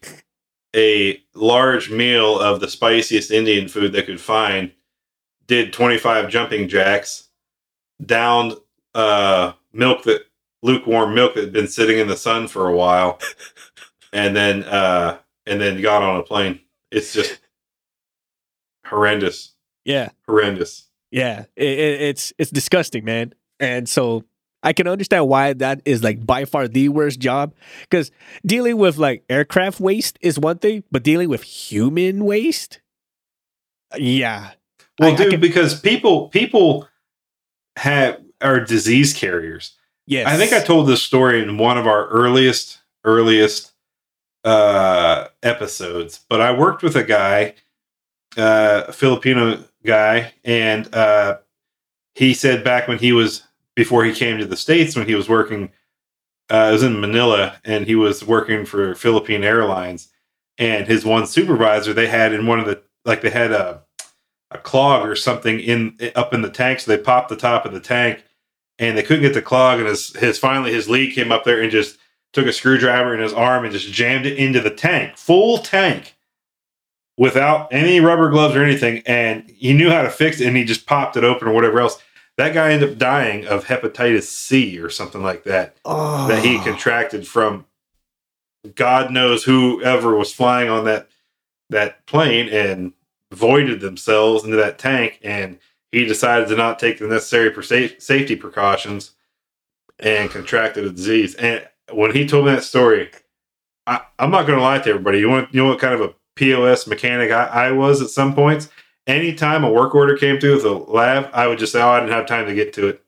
a large meal of the spiciest Indian food they could find, did 25 jumping jacks, downed uh milk that lukewarm milk that had been sitting in the sun for a while, and then uh and then got on a plane. It's just horrendous. Yeah. Horrendous. Yeah, it, it, it's it's disgusting, man. And so I can understand why that is like by far the worst job because dealing with like aircraft waste is one thing, but dealing with human waste, yeah, Well, I- I dude, can- because people people have are disease carriers. yes. I think I told this story in one of our earliest earliest uh episodes, but I worked with a guy, uh, a Filipino guy, and uh he said back when he was before he came to the States when he was working uh it was in Manila and he was working for Philippine Airlines. And his one supervisor they had in one of the like they had a a clog or something in up in the tank so they popped the top of the tank and they couldn't get the clog and his his finally his lead came up there and just took a screwdriver in his arm and just jammed it into the tank full tank without any rubber gloves or anything and he knew how to fix it and he just popped it open or whatever else that guy ended up dying of hepatitis c or something like that oh, that he ah. contracted from god knows whoever was flying on that that plane and voided themselves into that tank and he decided to not take the necessary per- safety precautions and contracted a disease. And when he told me that story I, i'm not going to lie to everybody. You want you know what kind of a pos mechanic I, I was at some points anytime a work order came through with a lav i would just say oh i didn't have time to get to it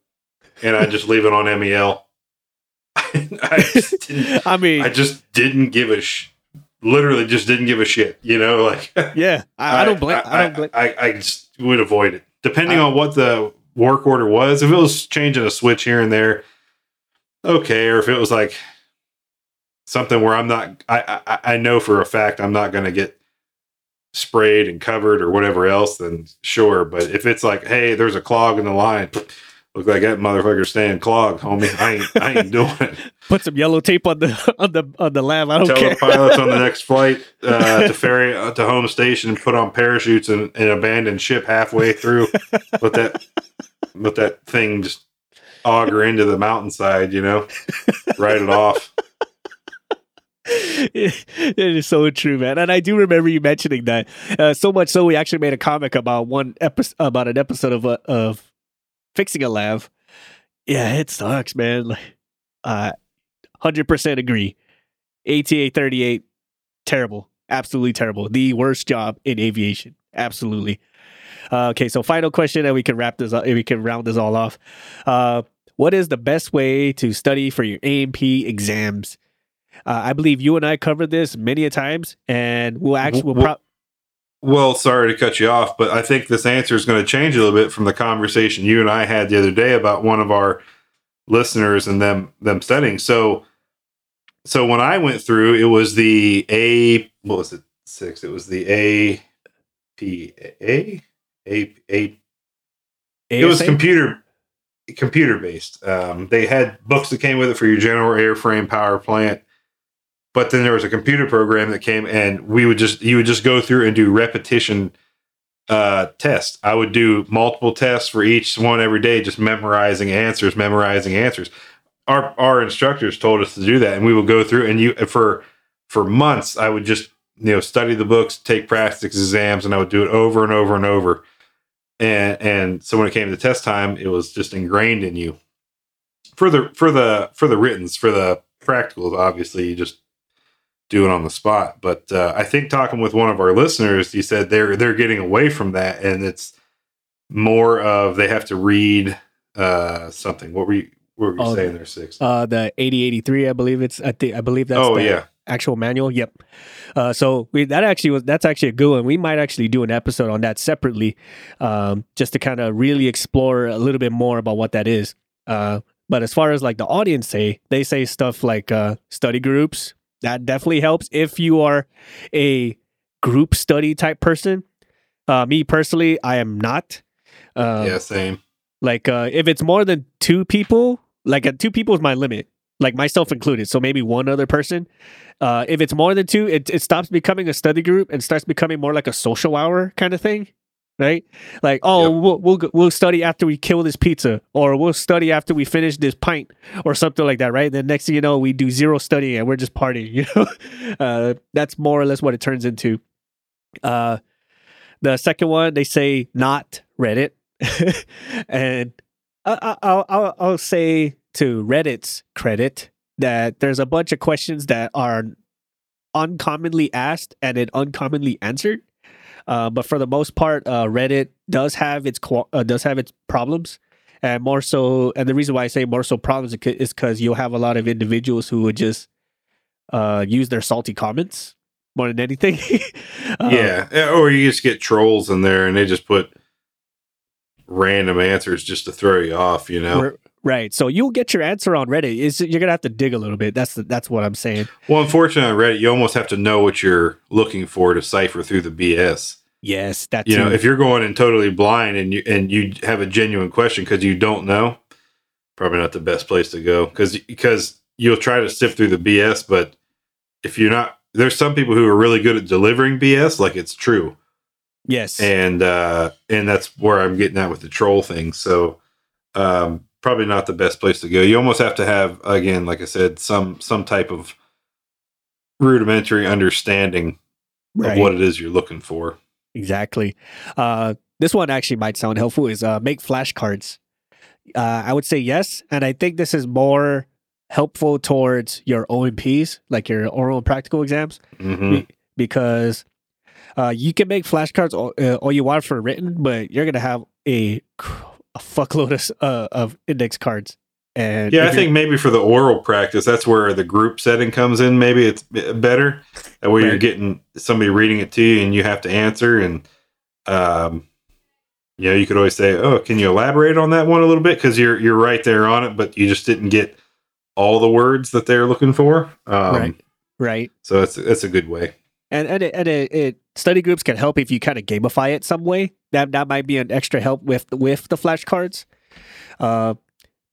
and i'd just leave it on MEL [LAUGHS] I just didn't [LAUGHS] I mean, I just didn't give a sh- literally just didn't give a shit. You know, like [LAUGHS] yeah, I, I don't blame. I, I, don't blame. I, I just would avoid it, depending I- on what the work order was. If it was changing a switch here and there, okay. Or if it was like something where I'm not, I I, I know for a fact I'm not going to get sprayed and covered or whatever else, then sure. But if it's like, hey, there's a clog in the line. [SNIFFS] Look like that motherfucker staying clogged, homie. I ain't, I ain't doing it. [LAUGHS] Put some yellow tape on the [LAUGHS] on the on the lav. I don't care. tell care. the pilots on the [LAUGHS] next flight uh, to ferry uh, to home station and put on parachutes and, and abandon ship halfway through. let that let that thing just auger into the mountainside, you know, write it off. It is so true, man. And I do remember you mentioning that. Uh, so much so, we actually made a comic about one episode about an episode of uh, of fixing a lav. Yeah, it sucks, man. Like, uh, hundred percent agree. ATA 38, terrible. Absolutely terrible. The worst job in aviation. Absolutely. Uh, okay, so final question, and we can wrap this up. We can round this all off. Uh, what is the best way to study for your A&P exams? Uh, I believe you and I covered this many a times, and we'll actually we'll pro- well, sorry to cut you off, but I think this answer is going to change a little bit from the conversation you and I had the other day about one of our listeners and them them studying. So, so when I went through, it was the A. What was it? Six. It was the A. P A A A. It was computer computer based. Um, they had books that came with it for your general airframe power plant but then there was a computer program that came and we would just you would just go through and do repetition uh tests. I would do multiple tests for each one every day just memorizing answers memorizing answers. Our our instructors told us to do that and we would go through and you for for months i would just you know study the books take practice exams and i would do it over and over and over. And and so when it came to test time it was just ingrained in you. For the for the for the writtens for the practicals obviously you just do it on the spot. But uh, I think talking with one of our listeners, he said they're they're getting away from that, and it's more of they have to read uh, something. What were you what were you oh, saying there, six? Uh, the eighty eighty three, I believe it's. I think I believe that's. Oh yeah. Actual manual, yep. Uh, so we that actually was that's actually a good one. We might actually do an episode on that separately, um, just to kind of really explore a little bit more about what that is. Uh, but as far as like the audience say, they say stuff like uh, study groups, that definitely helps if you are a group study type person. Uh, me personally, I am not. Uh, yeah, same. Like uh, if it's more than two people, like uh, two people is my limit, like myself included. So maybe one other person. Uh, if it's more than two, it, it stops becoming a study group and starts becoming more like a social hour kind of thing right? Like, oh, yep. we'll, we'll we'll study after we kill this pizza, or we'll study after we finish this pint, or something like that, right? Then next thing you know, we do zero studying and we're just partying. [LAUGHS] You know, uh, that's more or less what it turns into. Uh, the second one, they say not Reddit, [LAUGHS] and I, I'll, I'll I'll say to Reddit's credit that there's a bunch of questions that are uncommonly asked and it uncommonly answered uh, but for the most part, uh, Reddit does have its uh, does have its problems, and more so. And the reason why I say more so problems is because you'll have a lot of individuals who would just uh, use their salty comments more than anything. [LAUGHS] um, yeah, or you just get trolls in there and they just put random answers just to throw you off. You know, Right. So you'll get your answer on Reddit. Is you're gonna have to dig a little bit. That's the, that's what I'm saying. Well, unfortunately, on Reddit, you almost have to know what you're looking for to cipher through the BS. Yes, that's you know, if you're going in totally blind and you and you have a genuine question because you don't know, probably not the best place to go because because you'll try to sift through the BS, but if you're not, there's some people who are really good at delivering BS, like it's true. Yes, and uh, and that's where I'm getting at with the troll thing. So, um, probably not the best place to go. You almost have to have, again, like I said, some some type of rudimentary understanding right. of what it is you're looking for. Exactly. Uh, this one actually might sound helpful. Is uh, make flashcards. Uh, I would say yes, and I think this is more helpful towards your O&Ps, like your oral and practical exams, mm-hmm. be- because uh, you can make flashcards all, uh, all, you want for written, but you're gonna have a a fuckload of, uh, of index cards. And yeah, I think maybe for the oral practice, that's where the group setting comes in. Maybe it's better that way right. you're getting somebody reading it to you and you have to answer. And, um, you know, you could always say, "Oh, can you elaborate on that one a little bit?" Because you're you're right there on it, but you just didn't get all the words that they're looking for. Um, right, right. So that's, it's a good way and and, it, and it, it, study groups can help if you kind of gamify it some way. That that might be an extra help with with the flashcards. Uh,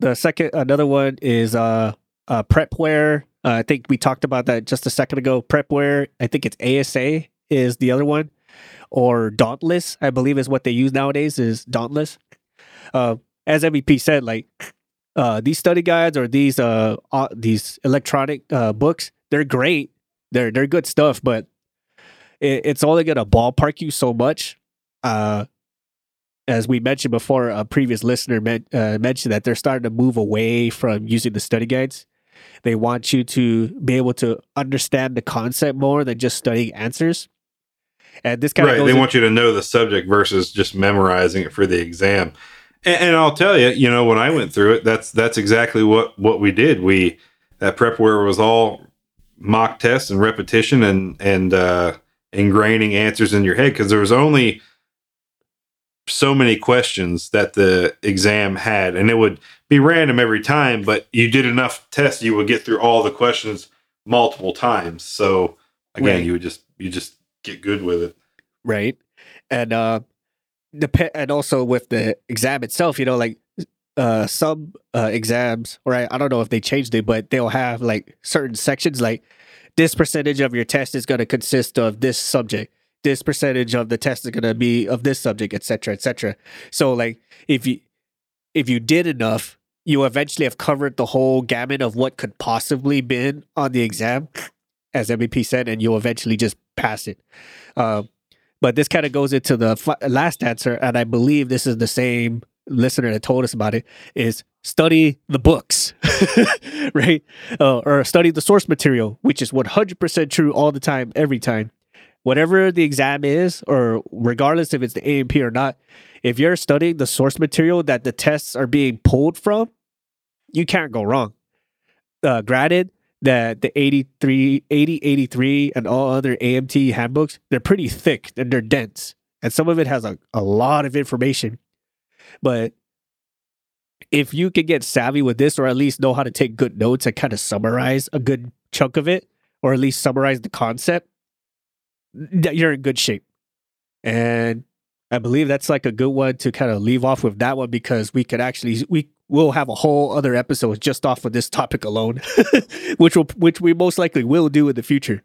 the second another one is uh, uh prepware. Uh, I think we talked about that just a second ago. Prepware. I think it's ASA is the other one, or Dauntless. I believe is what they use nowadays. Is Dauntless. Uh, as MVP said, like uh, these study guides or these uh, uh these electronic uh, books, they're great. They're they're good stuff, but it, it's only to ballpark you so much. Uh, as we mentioned before, a previous listener uh, mentioned that they're starting to move away from using the study guides they want you to be able to understand the concept more than just studying answers. And this kind right. of They goes want you to know the subject versus just memorizing it for the exam. And, and I'll tell you, you know, when I went through it, that's that's exactly what what we did. We that prepware was all mock tests and repetition and and uh, ingraining answers in your head because there was only so many questions that the exam had, and it would be random every time. But you did enough tests, you would get through all the questions multiple times. So again, Right. you would just you just get good with it. right and uh dep- and also with the exam itself you know like uh some uh exams or I, I don't know if they changed it but they'll have like certain sections like this percentage of your test is going to consist of this subject this percentage of the test is going to be of this subject etc etc so like if you if you did enough you eventually have covered the whole gamut of what could possibly been on the exam as mvp said and you'll eventually just pass it um, but this kind of goes into the f- last answer, and I believe this is the same listener that told us about it. Is study the books, [LAUGHS] right? Uh, or study the source material, which is one hundred percent true all the time, every time. Whatever the exam is, or regardless if it's the AMP or not, if you're studying the source material that the tests are being pulled from, you can't go wrong. Uh, granted, that the 83, 80, 83 and all other AMT handbooks, they're pretty thick and they're dense. And some of it has a, a lot of information. But if you can get savvy with this or at least know how to take good notes and kind of summarize a good chunk of it, or at least summarize the concept, you're in good shape. And I believe that's like a good one to kind of leave off with that one because we could actually we will have a whole other episode just off of this topic alone, [LAUGHS] which will which we most likely will do in the future.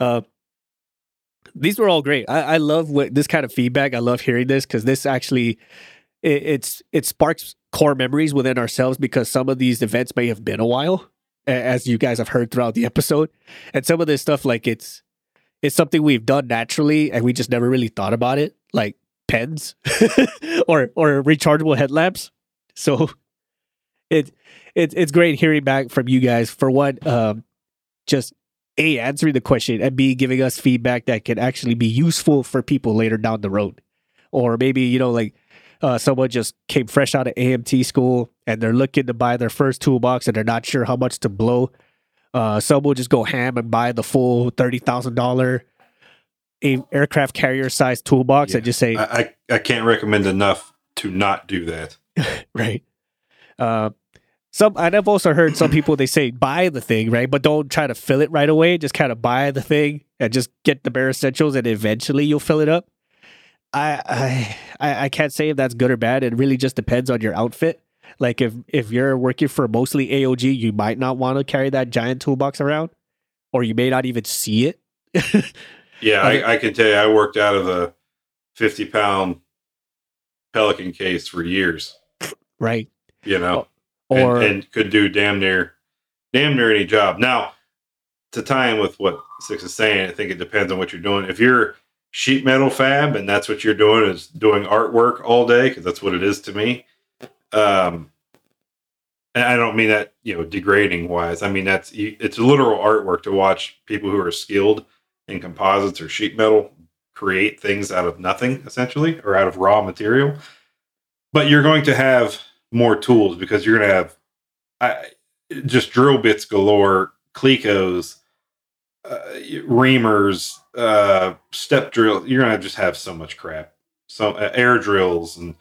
Uh, these were all great. I, I love what this kind of feedback. I love hearing this because this actually it, it's it sparks core memories within ourselves because some of these events may have been a while, as you guys have heard throughout the episode, and some of this stuff like it's it's something we've done naturally and we just never really thought about it, like pens [LAUGHS] or or rechargeable headlamps. So it it it's great hearing back from you guys for one, um, just a answering the question and b giving us feedback that can actually be useful for people later down the road, or maybe you know like uh, someone just came fresh out of AMT school and they're looking to buy their first toolbox and they're not sure how much to blow. Uh, some will just go ham and buy the full thirty thousand dollar aircraft carrier size toolbox Yeah. and just say I, I I can't recommend enough to not do that. [LAUGHS] right. Uh, some and I've also heard some [CLEARS THROAT] people they say buy the thing right, but don't try to fill it right away. Just kind of buy the thing and just get the bare essentials, and eventually you'll fill it up. I I I I can't say if that's good or bad. It really just depends on your outfit. Like if if you're working for mostly AOG, you might not want to carry that giant toolbox around, or you may not even see it. [LAUGHS] Yeah, I, I can tell you, I worked out of a fifty pound Pelican case for years. right. You know, oh, Or and, and could do damn near, damn near any job. Now, to tie in with what Six is saying, I think it depends on what you're doing. If you're sheet metal fab and that's what you're doing is doing artwork all day because that's what it is to me. Um, and I don't mean that you know degrading wise. I mean that's it's literal artwork to watch people who are skilled in composites or sheet metal create things out of nothing essentially or out of raw material. But you're going to have more tools because you're going to have I, just drill bits galore, clecos, uh, reamers, uh, step drill. You're going to just have so much crap, so uh, air drills and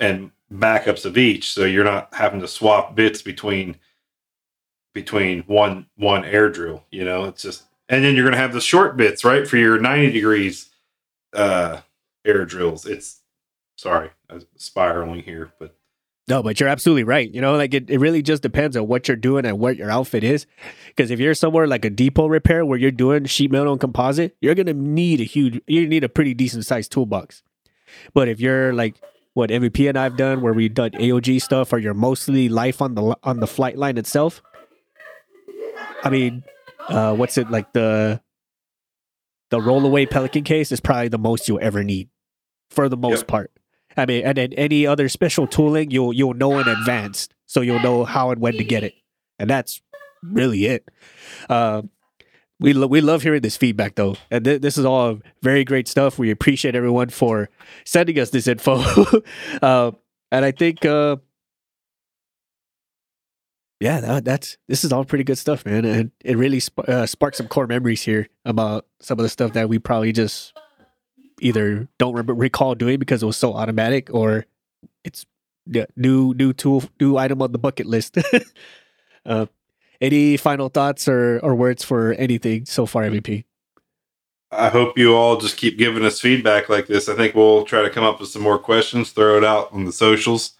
and backups of each, so you're not having to swap bits between between one one air drill. You know, it's just and then you're to have the short bits right for your 90 degrees uh, air drills. It's sorry, spiraling here, but No, but you're absolutely right. You know, like it, it really just depends on what you're doing and what your outfit is. Because if you're somewhere like a depot repair where you're doing sheet metal and composite, you're gonna need a huge, you need a pretty decent sized toolbox. But if you're like what MVP and I've done, where we've done AOG stuff, or you're mostly life on the on the flight line itself, I mean, uh, what's it like the the rollaway Pelican case is probably the most you'll ever need for the most Yep. part. I mean, and then any other special tooling you'll you'll know in advance, so you'll know how and when to get it, and that's really it. Uh, we lo- we love hearing this feedback though, and th- this is all very great stuff. We appreciate everyone for sending us this info, [LAUGHS] uh, and I think, uh, yeah, that, that's this is all pretty good stuff, man. And it really sp- uh, sparked some core memories here about some of the stuff that we probably just either don't re- recall doing because it was so automatic, or it's yeah, new new tool new item on the bucket list. [LAUGHS] uh, any final thoughts or, or words for anything so far, MVP? I hope you all just keep giving us feedback like this. I think we'll try to come up with some more questions, throw it out on the socials,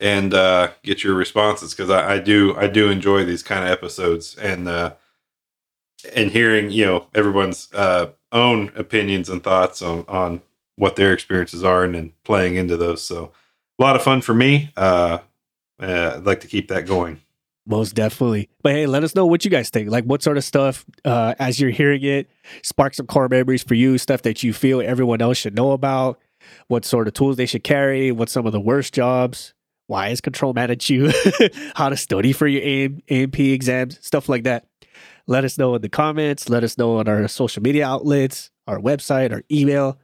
and uh, get your responses because I, I, do I do enjoy these kind of episodes and uh, and hearing you know everyone's uh, own opinions and thoughts on on what their experiences are and then playing into those. So a lot of fun for me. Uh, uh, I'd like to keep that going. Most definitely. But hey, let us know what you guys think. Like, what sort of stuff, uh, as you're hearing it, sparks some core memories for you, stuff that you feel everyone else should know about, what sort of tools they should carry, what's some of the worst jobs, why is control mad at you, [LAUGHS] how to study for your AM, A&P exams, stuff like that. Let us know in the comments. Let us know on our social media outlets, our website, our email.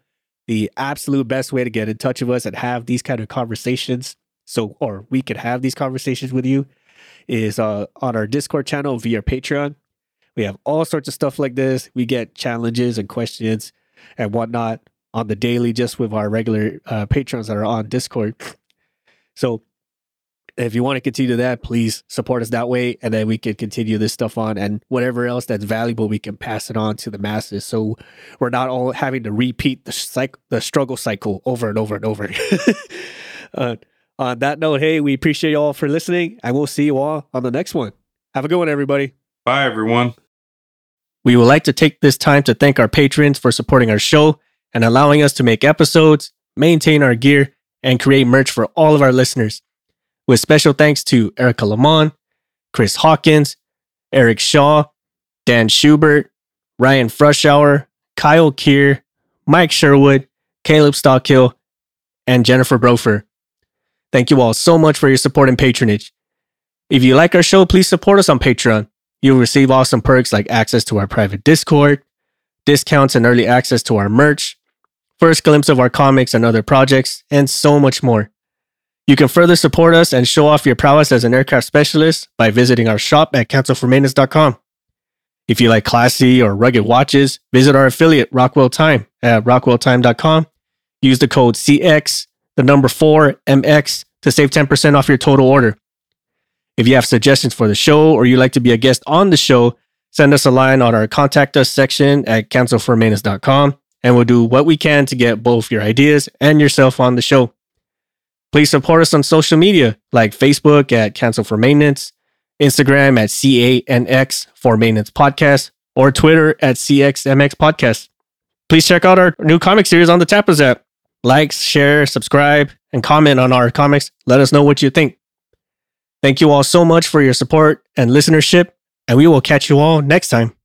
The absolute best way to get in touch with us and have these kind of conversations. So, or we could have these conversations with you is uh, on our Discord channel via Patreon. We have all sorts of stuff like this. We get challenges and questions and whatnot on the daily just with our regular uh, patrons that are on Discord. So if you want to continue that, please support us that way, and then we can continue this stuff on, and whatever else that's valuable, we can pass it on to the masses. So we're not all having to repeat the cycle, the struggle cycle over and over and over. [LAUGHS] uh, on that note, hey, we appreciate you all for listening, and we'll see you all on the next one. Have a good one, everybody. Bye, everyone. We would like to take this time to thank our patrons for supporting our show and allowing us to make episodes, maintain our gear, and create merch for all of our listeners. With special thanks to Erica Lamont, Chris Hawkins, Eric Shaw, Dan Schubert, Ryan Frushauer, Kyle Keir, Mike Sherwood, Caleb Stockhill, and Jennifer Brofer. Thank you all so much for your support and patronage. If you like our show, please support us on Patreon. You'll receive awesome perks like access to our private Discord, discounts and early access to our merch, first glimpse of our comics and other projects, and so much more. You can further support us and show off your prowess as an aircraft specialist by visiting our shop at cancelledformaintenance.com. If you like classy or rugged watches, visit our affiliate Rockwell Time at rockwelltime.com. Use the code CX the number 4MX to save 10% off your total order. If you have suggestions for the show or you'd like to be a guest on the show, send us a line on our contact us section at cancelledformaintenance.com and we'll do what we can to get both your ideas and yourself on the show. Please support us on social media like Facebook at Cancelled for Maintenance, Instagram at CANX for Maintenance Podcast, or Twitter at CXMX Podcast. Please check out our new comic series on the Tapas app like, share, subscribe, and comment on our comics. Let us know what you think. Thank you all so much for your support and listenership, and we will catch you all next time.